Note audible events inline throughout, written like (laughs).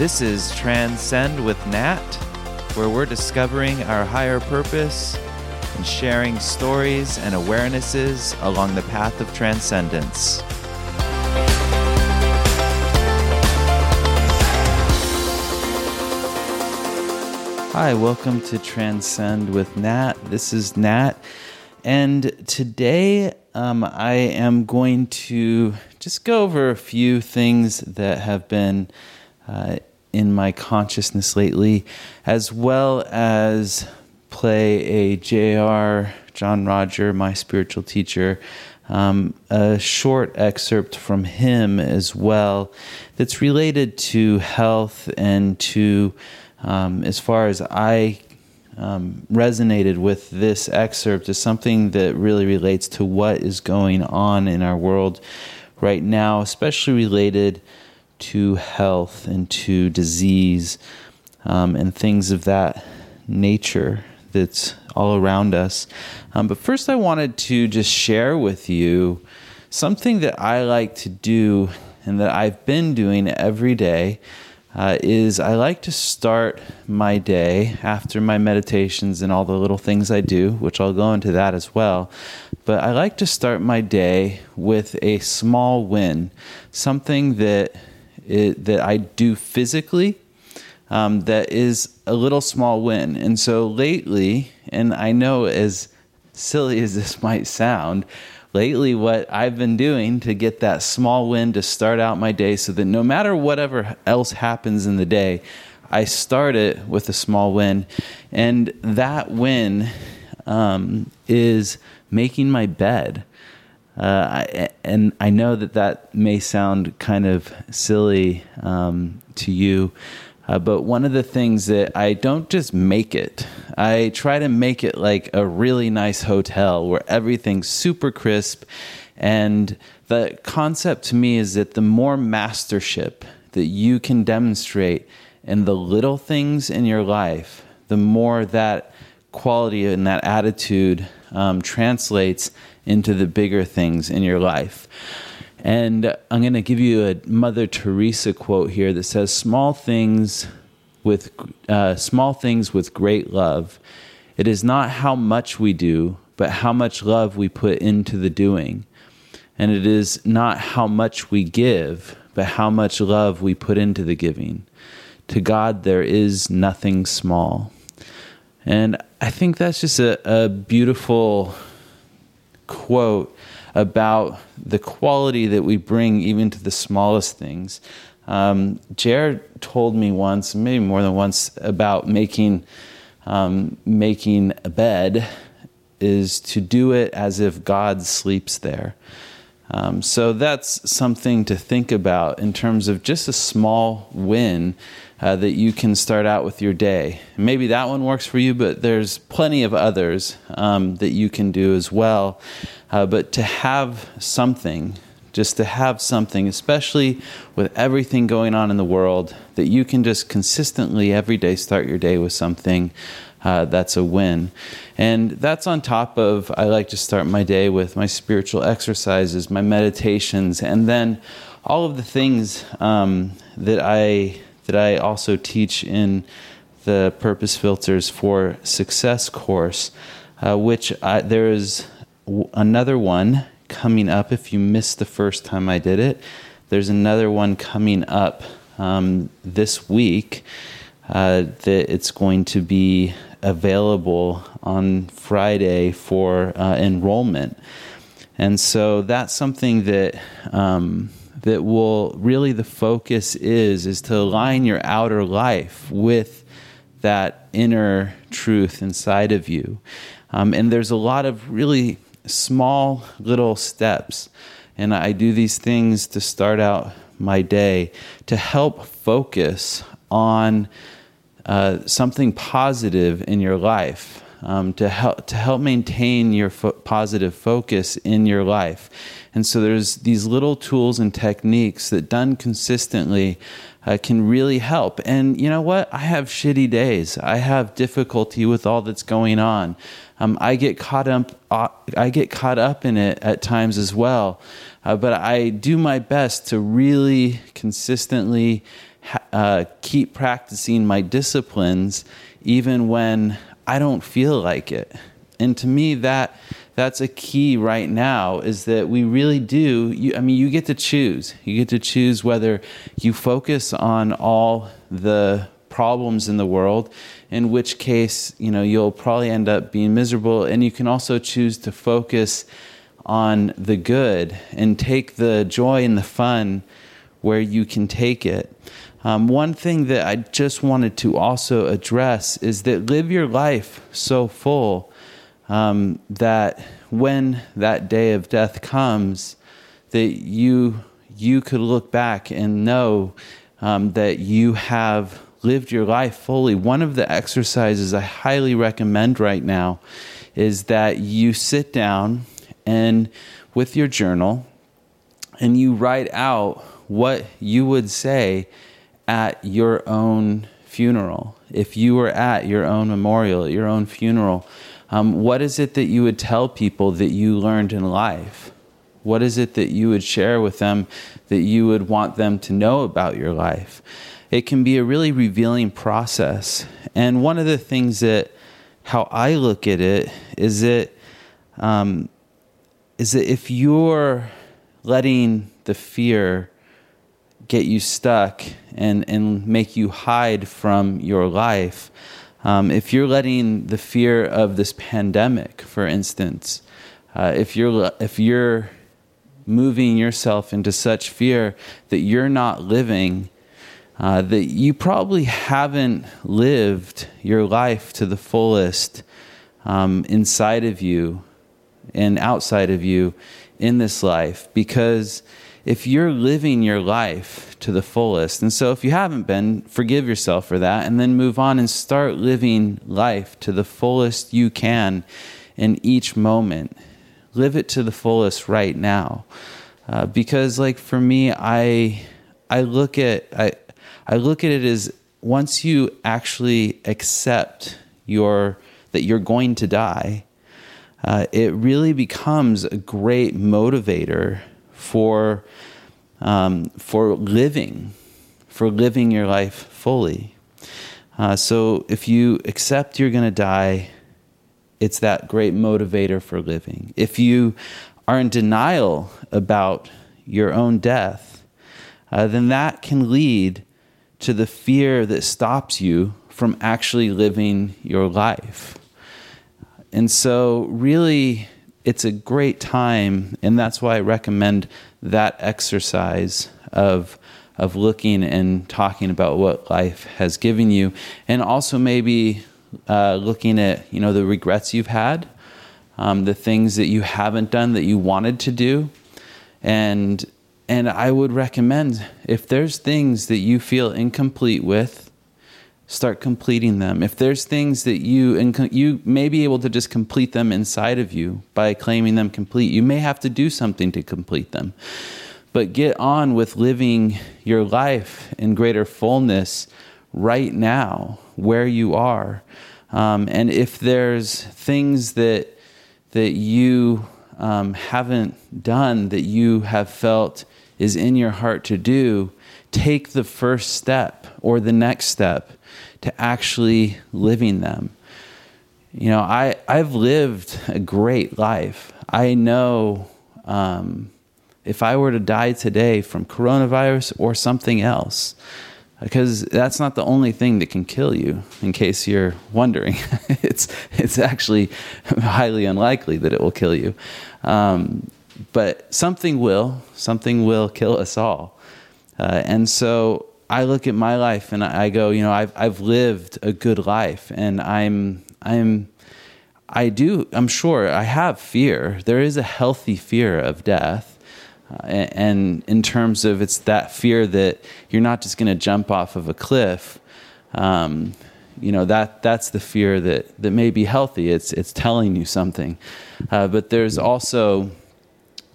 This is Transcend with Nat, where we're discovering our higher purpose and sharing stories and awarenesses along the path of transcendence. Hi, welcome to Transcend with Nat. This is Nat, and today um, I am going to just go over a few things that have been uh, in my consciousness lately, as well as play a J.R. John Roger, my spiritual teacher, um, a short excerpt from him as well that's related to health and to, um, as far as I um, resonated with this excerpt, is something that really relates to what is going on in our world right now, especially related to health and to disease um, and things of that nature that's all around us. Um, but first, I wanted to just share with you something that I like to do and that I've been doing every day. Uh, is I like to start my day after my meditations and all the little things I do, which I'll go into that as well. But I like to start my day with a small win, something that it, that I do physically um, that is a little small win. And so lately, and I know as silly as this (laughs) might sound, lately what I've been doing to get that small win to start out my day so that no matter whatever else happens in the day, I start it with a small win. And that win um, is making my bed. Uh, and I know that that may sound kind of silly um, to you, uh, but one of the things that I don't just make it, I try to make it like a really nice hotel where everything's super crisp. And the concept to me is that the more mastership that you can demonstrate in the little things in your life, the more that quality and that attitude um, translates into the bigger things in your life. And I'm going to give you a Mother Teresa quote here that says, "Small things with uh, small things with great love. It is not how much we do, but how much love we put into the doing. And it is not how much we give, but how much love we put into the giving. To God, there is nothing small." And I think that's just a, a beautiful quote about the quality that we bring even to the smallest things. Um, J.R. told me once, maybe more than once, about making um, making a bed is to do it as if God sleeps there. Um, so that's something to think about in terms of just a small win uh, that you can start out with your day. Maybe that one works for you, but there's plenty of others um, that you can do as well. Uh, but to have something, just to have something, especially with everything going on in the world, that you can just consistently every day start your day with something. Uh, that's a win. And that's on top of, I like to start my day with my spiritual exercises, my meditations, and then all of the things um, that I that I also teach in the Purpose Filters for Success course, uh, which I, there is w- another one coming up. If you missed the first time I did it, there's another one coming up um, this week uh, that it's going to be available on Friday for uh, enrollment. And so that's something that um, that will really the focus is is to align your outer life with that inner truth inside of you. Um, and there's a lot of really small little steps. And i do these things to start out my day to help focus on uh, something positive in your life um, to help to help maintain your fo- positive focus in your life and so there's these little tools and techniques that done consistently uh, can really help. And you know what? I have shitty days. I have difficulty with all that's going on. Um, I get caught up. Uh, I get caught up in it at times as well. Uh, but I do my best to really consistently uh, keep practicing my disciplines even when I don't feel like it. And to me, that that's a key right now is that we really do. You, I mean, you get to choose. You get to choose whether you focus on all the problems in the world, in which case, you know, you'll probably end up being miserable. And you can also choose to focus on the good and take the joy and the fun where you can take it. Um, one thing that I just wanted to also address is that live your life so full um, that when that day of death comes, that you you could look back and know um, that you have lived your life fully. One of the exercises I highly recommend right now is that you sit down and with your journal and you write out what you would say at your own funeral. If you were at your own memorial, at your own funeral, um, what is it that you would tell people that you learned in life? What is it that you would share with them that you would want them to know about your life? It can be a really revealing process. And one of the things that, how I look at it, is that, um, is that if you're letting the fear get you stuck and, and make you hide from your life. Um, if you're letting the fear of this pandemic, for instance, uh, if you're if you're moving yourself into such fear that you're not living, uh, that you probably haven't lived your life to the fullest um, inside of you and outside of you in this life because if you're living your life to the fullest. And so, if you haven't been, forgive yourself for that and then move on and start living life to the fullest you can in each moment. Live it to the fullest right now. Uh, because, like, for me, I, I look at, I, I look at it as once you actually accept your, that you're going to die, uh, it really becomes a great motivator for um, for living, for living your life fully. Uh, so if you accept you're going to die, it's that great motivator for living. If you are in denial about your own death, uh, then that can lead to the fear that stops you from actually living your life. And so, really, it's a great time, and that's why I recommend that exercise of of looking and talking about what life has given you, and also maybe uh, looking at you know the regrets you've had, um, the things that you haven't done that you wanted to do, and and I would recommend if there's things that you feel incomplete with, start completing them. If there's things that you and you may be able to just complete them inside of you by claiming them complete, you may have to do something to complete them. But get on with living your life in greater fullness right now, where you are. Um, and if there's things that that you um, haven't done that you have felt is in your heart to do, take the first step or the next step to actually living them. You know, I, I've lived a great life. I know um, if I were to die today from coronavirus or something else, because that's not the only thing that can kill you, in case you're wondering. (laughs) it's, it's actually highly unlikely that it will kill you. Um, but something will, something will kill us all. Uh, and so I look at my life and I go, you know, I've I've lived a good life, and I'm I'm I do I'm sure I have fear. There is a healthy fear of death. Uh, and in terms of it's that fear that you're not just going to jump off of a cliff, um, you know that that's the fear that that may be healthy. It's it's telling you something, uh, but there's also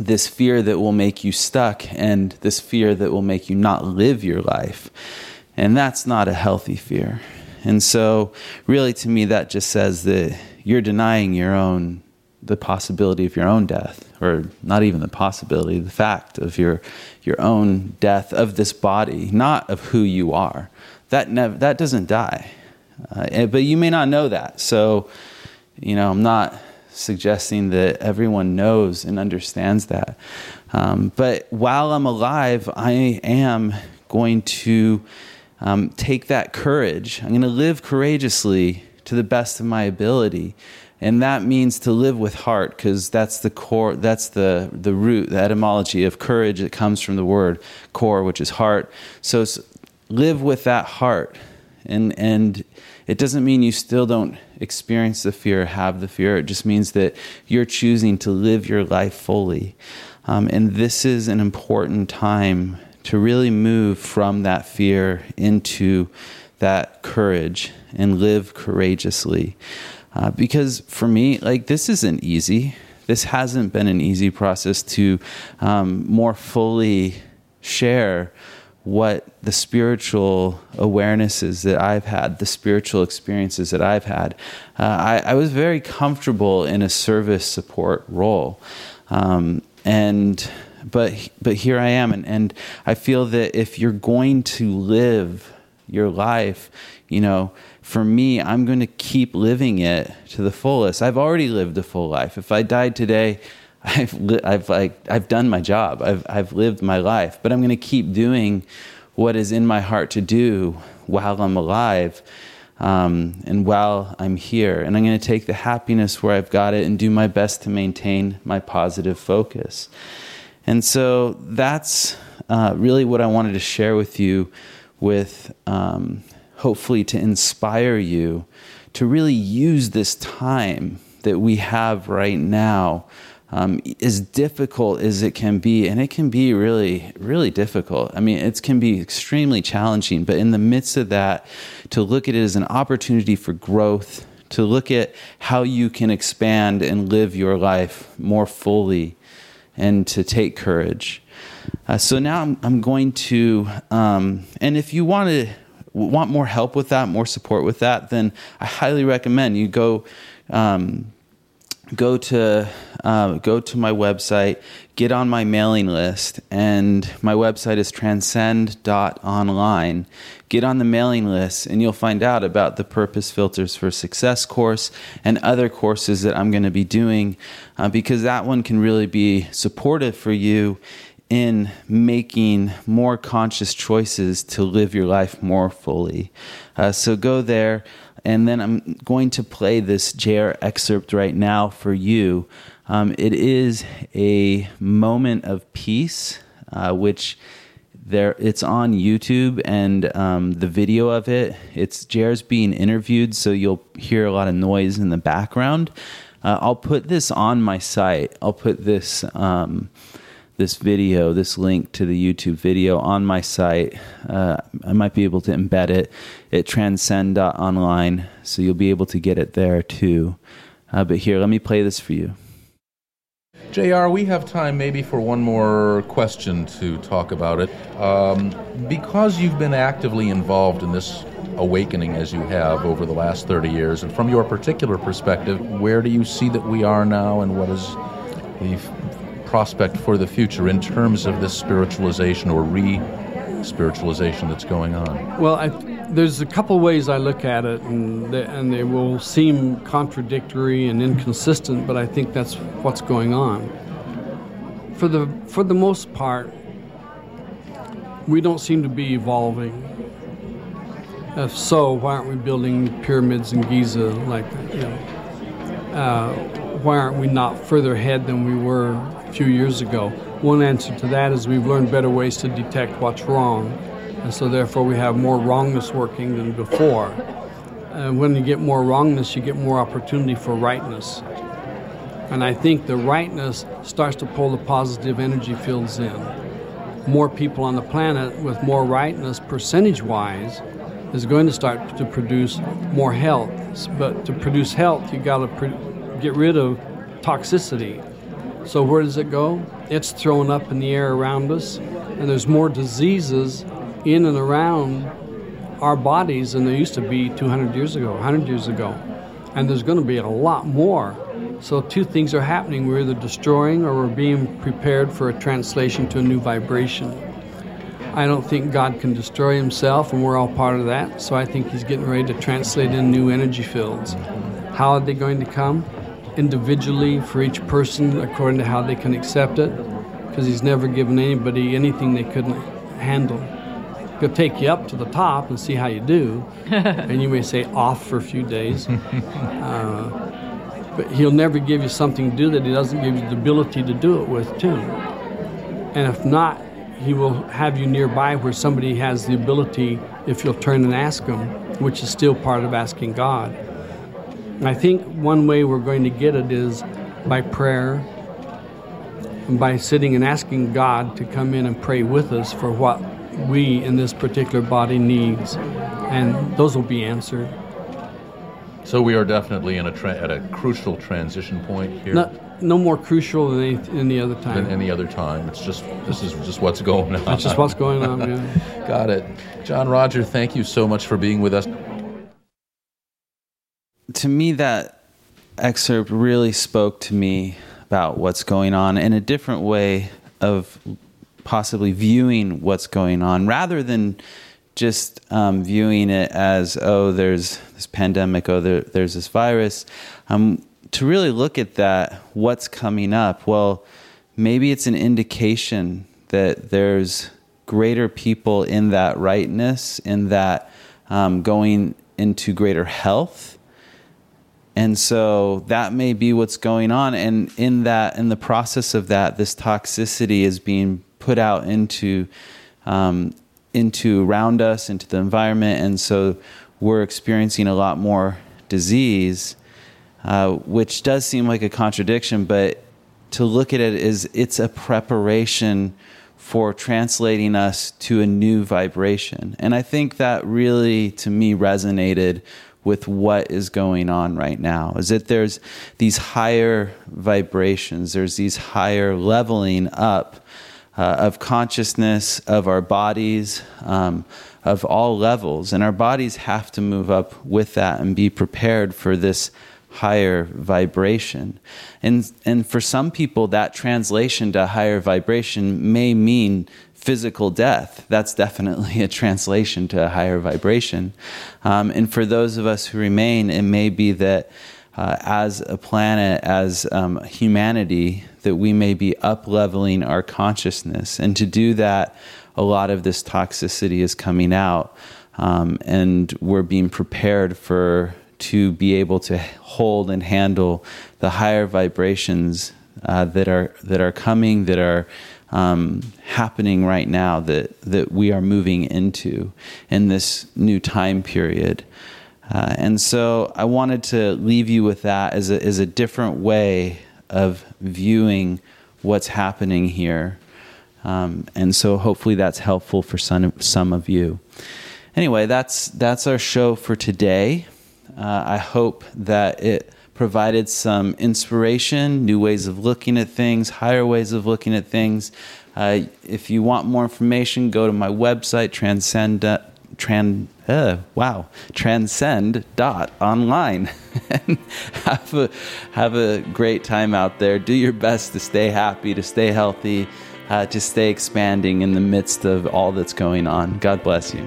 this fear that will make you stuck and this fear that will make you not live your life. And that's not a healthy fear. And so, really, to me, that just says that you're denying your own the possibility of your own death, or not even the possibility, the fact of your your own death of this body, not of who you are. That that doesn't die, uh, but you may not know that. So, you know, I'm not suggesting that everyone knows and understands that. Um, but while I'm alive, I am going to um, take that courage. I'm going to live courageously to the best of my ability and that means to live with heart because that's the core that's the the root the etymology of courage that comes from the word core which is heart so live with that heart and and it doesn't mean you still don't experience the fear have the fear. It just means that you're choosing to live your life fully. Um, and this is an important time to really move from that fear into that courage and live courageously. Uh, because for me, like this isn't easy. This hasn't been an easy process to um, more fully share what the spiritual awarenesses that I've had, the spiritual experiences that I've had. Uh, I, I, was very comfortable in a service support role. Um, and but but here I am and, and I feel that if you're going to live your life, you know, for me, I'm going to keep living it to the fullest. I've already lived a full life. If I died today, I've li- I've like I've done my job. I've I've lived my life, but I'm going to keep doing what is in my heart to do while I'm alive. Um, and while I'm here, and I'm going to take the happiness where I've got it and do my best to maintain my positive focus. And so that's uh, really what I wanted to share with you, with um, hopefully to inspire you to really use this time that we have right now. Um, as difficult as it can be, and it can be really, really difficult. I mean, it can be extremely challenging, but in the midst of that, to look at it as an opportunity for growth, to look at how you can expand and live your life more fully, and to take courage. Uh, so now I'm, I'm going to, um, and if you want to want more help with that, more support with that, then I highly recommend you go um, go to uh, go to my website, get on my mailing list, and my website is transcend.online. Get on the mailing list, and you'll find out about the Purpose Filters for Success course and other courses that I'm going to be doing, uh, because that one can really be supportive for you in making more conscious choices to live your life more fully. Uh, so go there, and then I'm going to play this JR excerpt right now for you. Um, it is a moment of peace, uh, which there it's on YouTube and um, the video of it. It's JR's being interviewed, so you'll hear a lot of noise in the background. Uh, I'll put this on my site. I'll put this. Um, this video, this link to the YouTube video on my site. Uh, I might be able to embed it at transcend.online, so you'll be able to get it there too. Uh, but here, let me play this for you. JR, we have time maybe for one more question to talk about it. Um, because you've been actively involved in this awakening as you have over the last 30 years, and from your particular perspective, where do you see that we are now, and what is the prospect for the future in terms of this spiritualization or re spiritualization that's going on? Well, I, there's a couple ways I look at it, and they, and they will seem contradictory and inconsistent, but I think that's what's going on. For the, for the most part, we don't seem to be evolving. If so, why aren't we building pyramids in Giza like you know? Uh, why aren't we not further ahead than we were few years ago. One answer to that is we've learned better ways to detect what's wrong, and so therefore we have more wrongness working than before. And when you get more wrongness, you get more opportunity for rightness. And I think the rightness starts to pull the positive energy fields in. More people on the planet with more rightness, percentage wise, is going to start to produce more health. But to produce health, you got to pre- get rid of toxicity. So where does it go? It's thrown up in the air around us, and there's more diseases in and around our bodies than there used to be 200 years ago, 100 years ago. And there's going to be a lot more So, two things are happening. We're either destroying or we're being prepared for a translation to a new vibration. I don't think God can destroy himself, and we're all part of that. So, I think he's getting ready to translate in new energy fields. How are they going to come? Individually, for each person, according to how they can accept it, because he's never given anybody anything they couldn't handle. He'll take you up to the top and see how you do, (laughs) and you may say off for a few days. (laughs) Uh, but he'll never give you something to do that he doesn't give you the ability to do it with, too. And if not, he will have you nearby where somebody has the ability, if you'll turn and ask him, which is still part of asking God. I think one way we're going to get it is by prayer, and by sitting and asking God to come in and pray with us for what we in this particular body needs, and those will be answered. So we are definitely in a tra- at a crucial transition point here. Not, no more crucial than any, any other time. Than any other time. It's just this is just what's going on. That's just what's going on. (laughs) Yeah. Got it, John Roger. Thank you so much for being with us. To me, that excerpt really spoke to me about what's going on in a different way of possibly viewing what's going on rather than just um, viewing it as oh there's this pandemic oh there, there's this virus. Um, to really look at that what's coming up well maybe it's an indication that there's greater people in that rightness in that um, going into greater health and so that may be what's going on and in that in the process of that this toxicity is being put out into um, into around us, into the environment, and so we're experiencing a lot more disease, uh, which does seem like a contradiction. But to look at it is it's a preparation for translating us to a new vibration, and I think that really, to me, resonated with what is going on right now is that there's these higher vibrations there's these higher leveling up uh, of consciousness, of our bodies, um, of all levels. And our bodies have to move up with that and be prepared for this higher vibration. And, and for some people, that translation to higher vibration may mean physical death. That's definitely a translation to a higher vibration. Um, and for those of us who remain, it may be that uh, as a planet, as um, humanity, that we may be up leveling our consciousness. And to do that, a lot of this toxicity is coming out, um, and we're being prepared for to be able to hold and handle the higher vibrations uh, that are that are coming, that are um, happening right now, that that we are moving into in this new time period. Uh, and so I wanted to leave you with that as a, as a different way of viewing what's happening here. Um, and so hopefully that's helpful for some, some of you. Anyway, that's, that's our show for today. Uh, I hope that it provided some inspiration, new ways of looking at things, higher ways of looking at things. Uh, if you want more information, go to my website, transcend, trans, uh, wow, transcend dot online (laughs) have a, have a great time out there. Do your best to stay happy, to stay healthy, uh, to stay expanding in the midst of all that's going on. God bless you.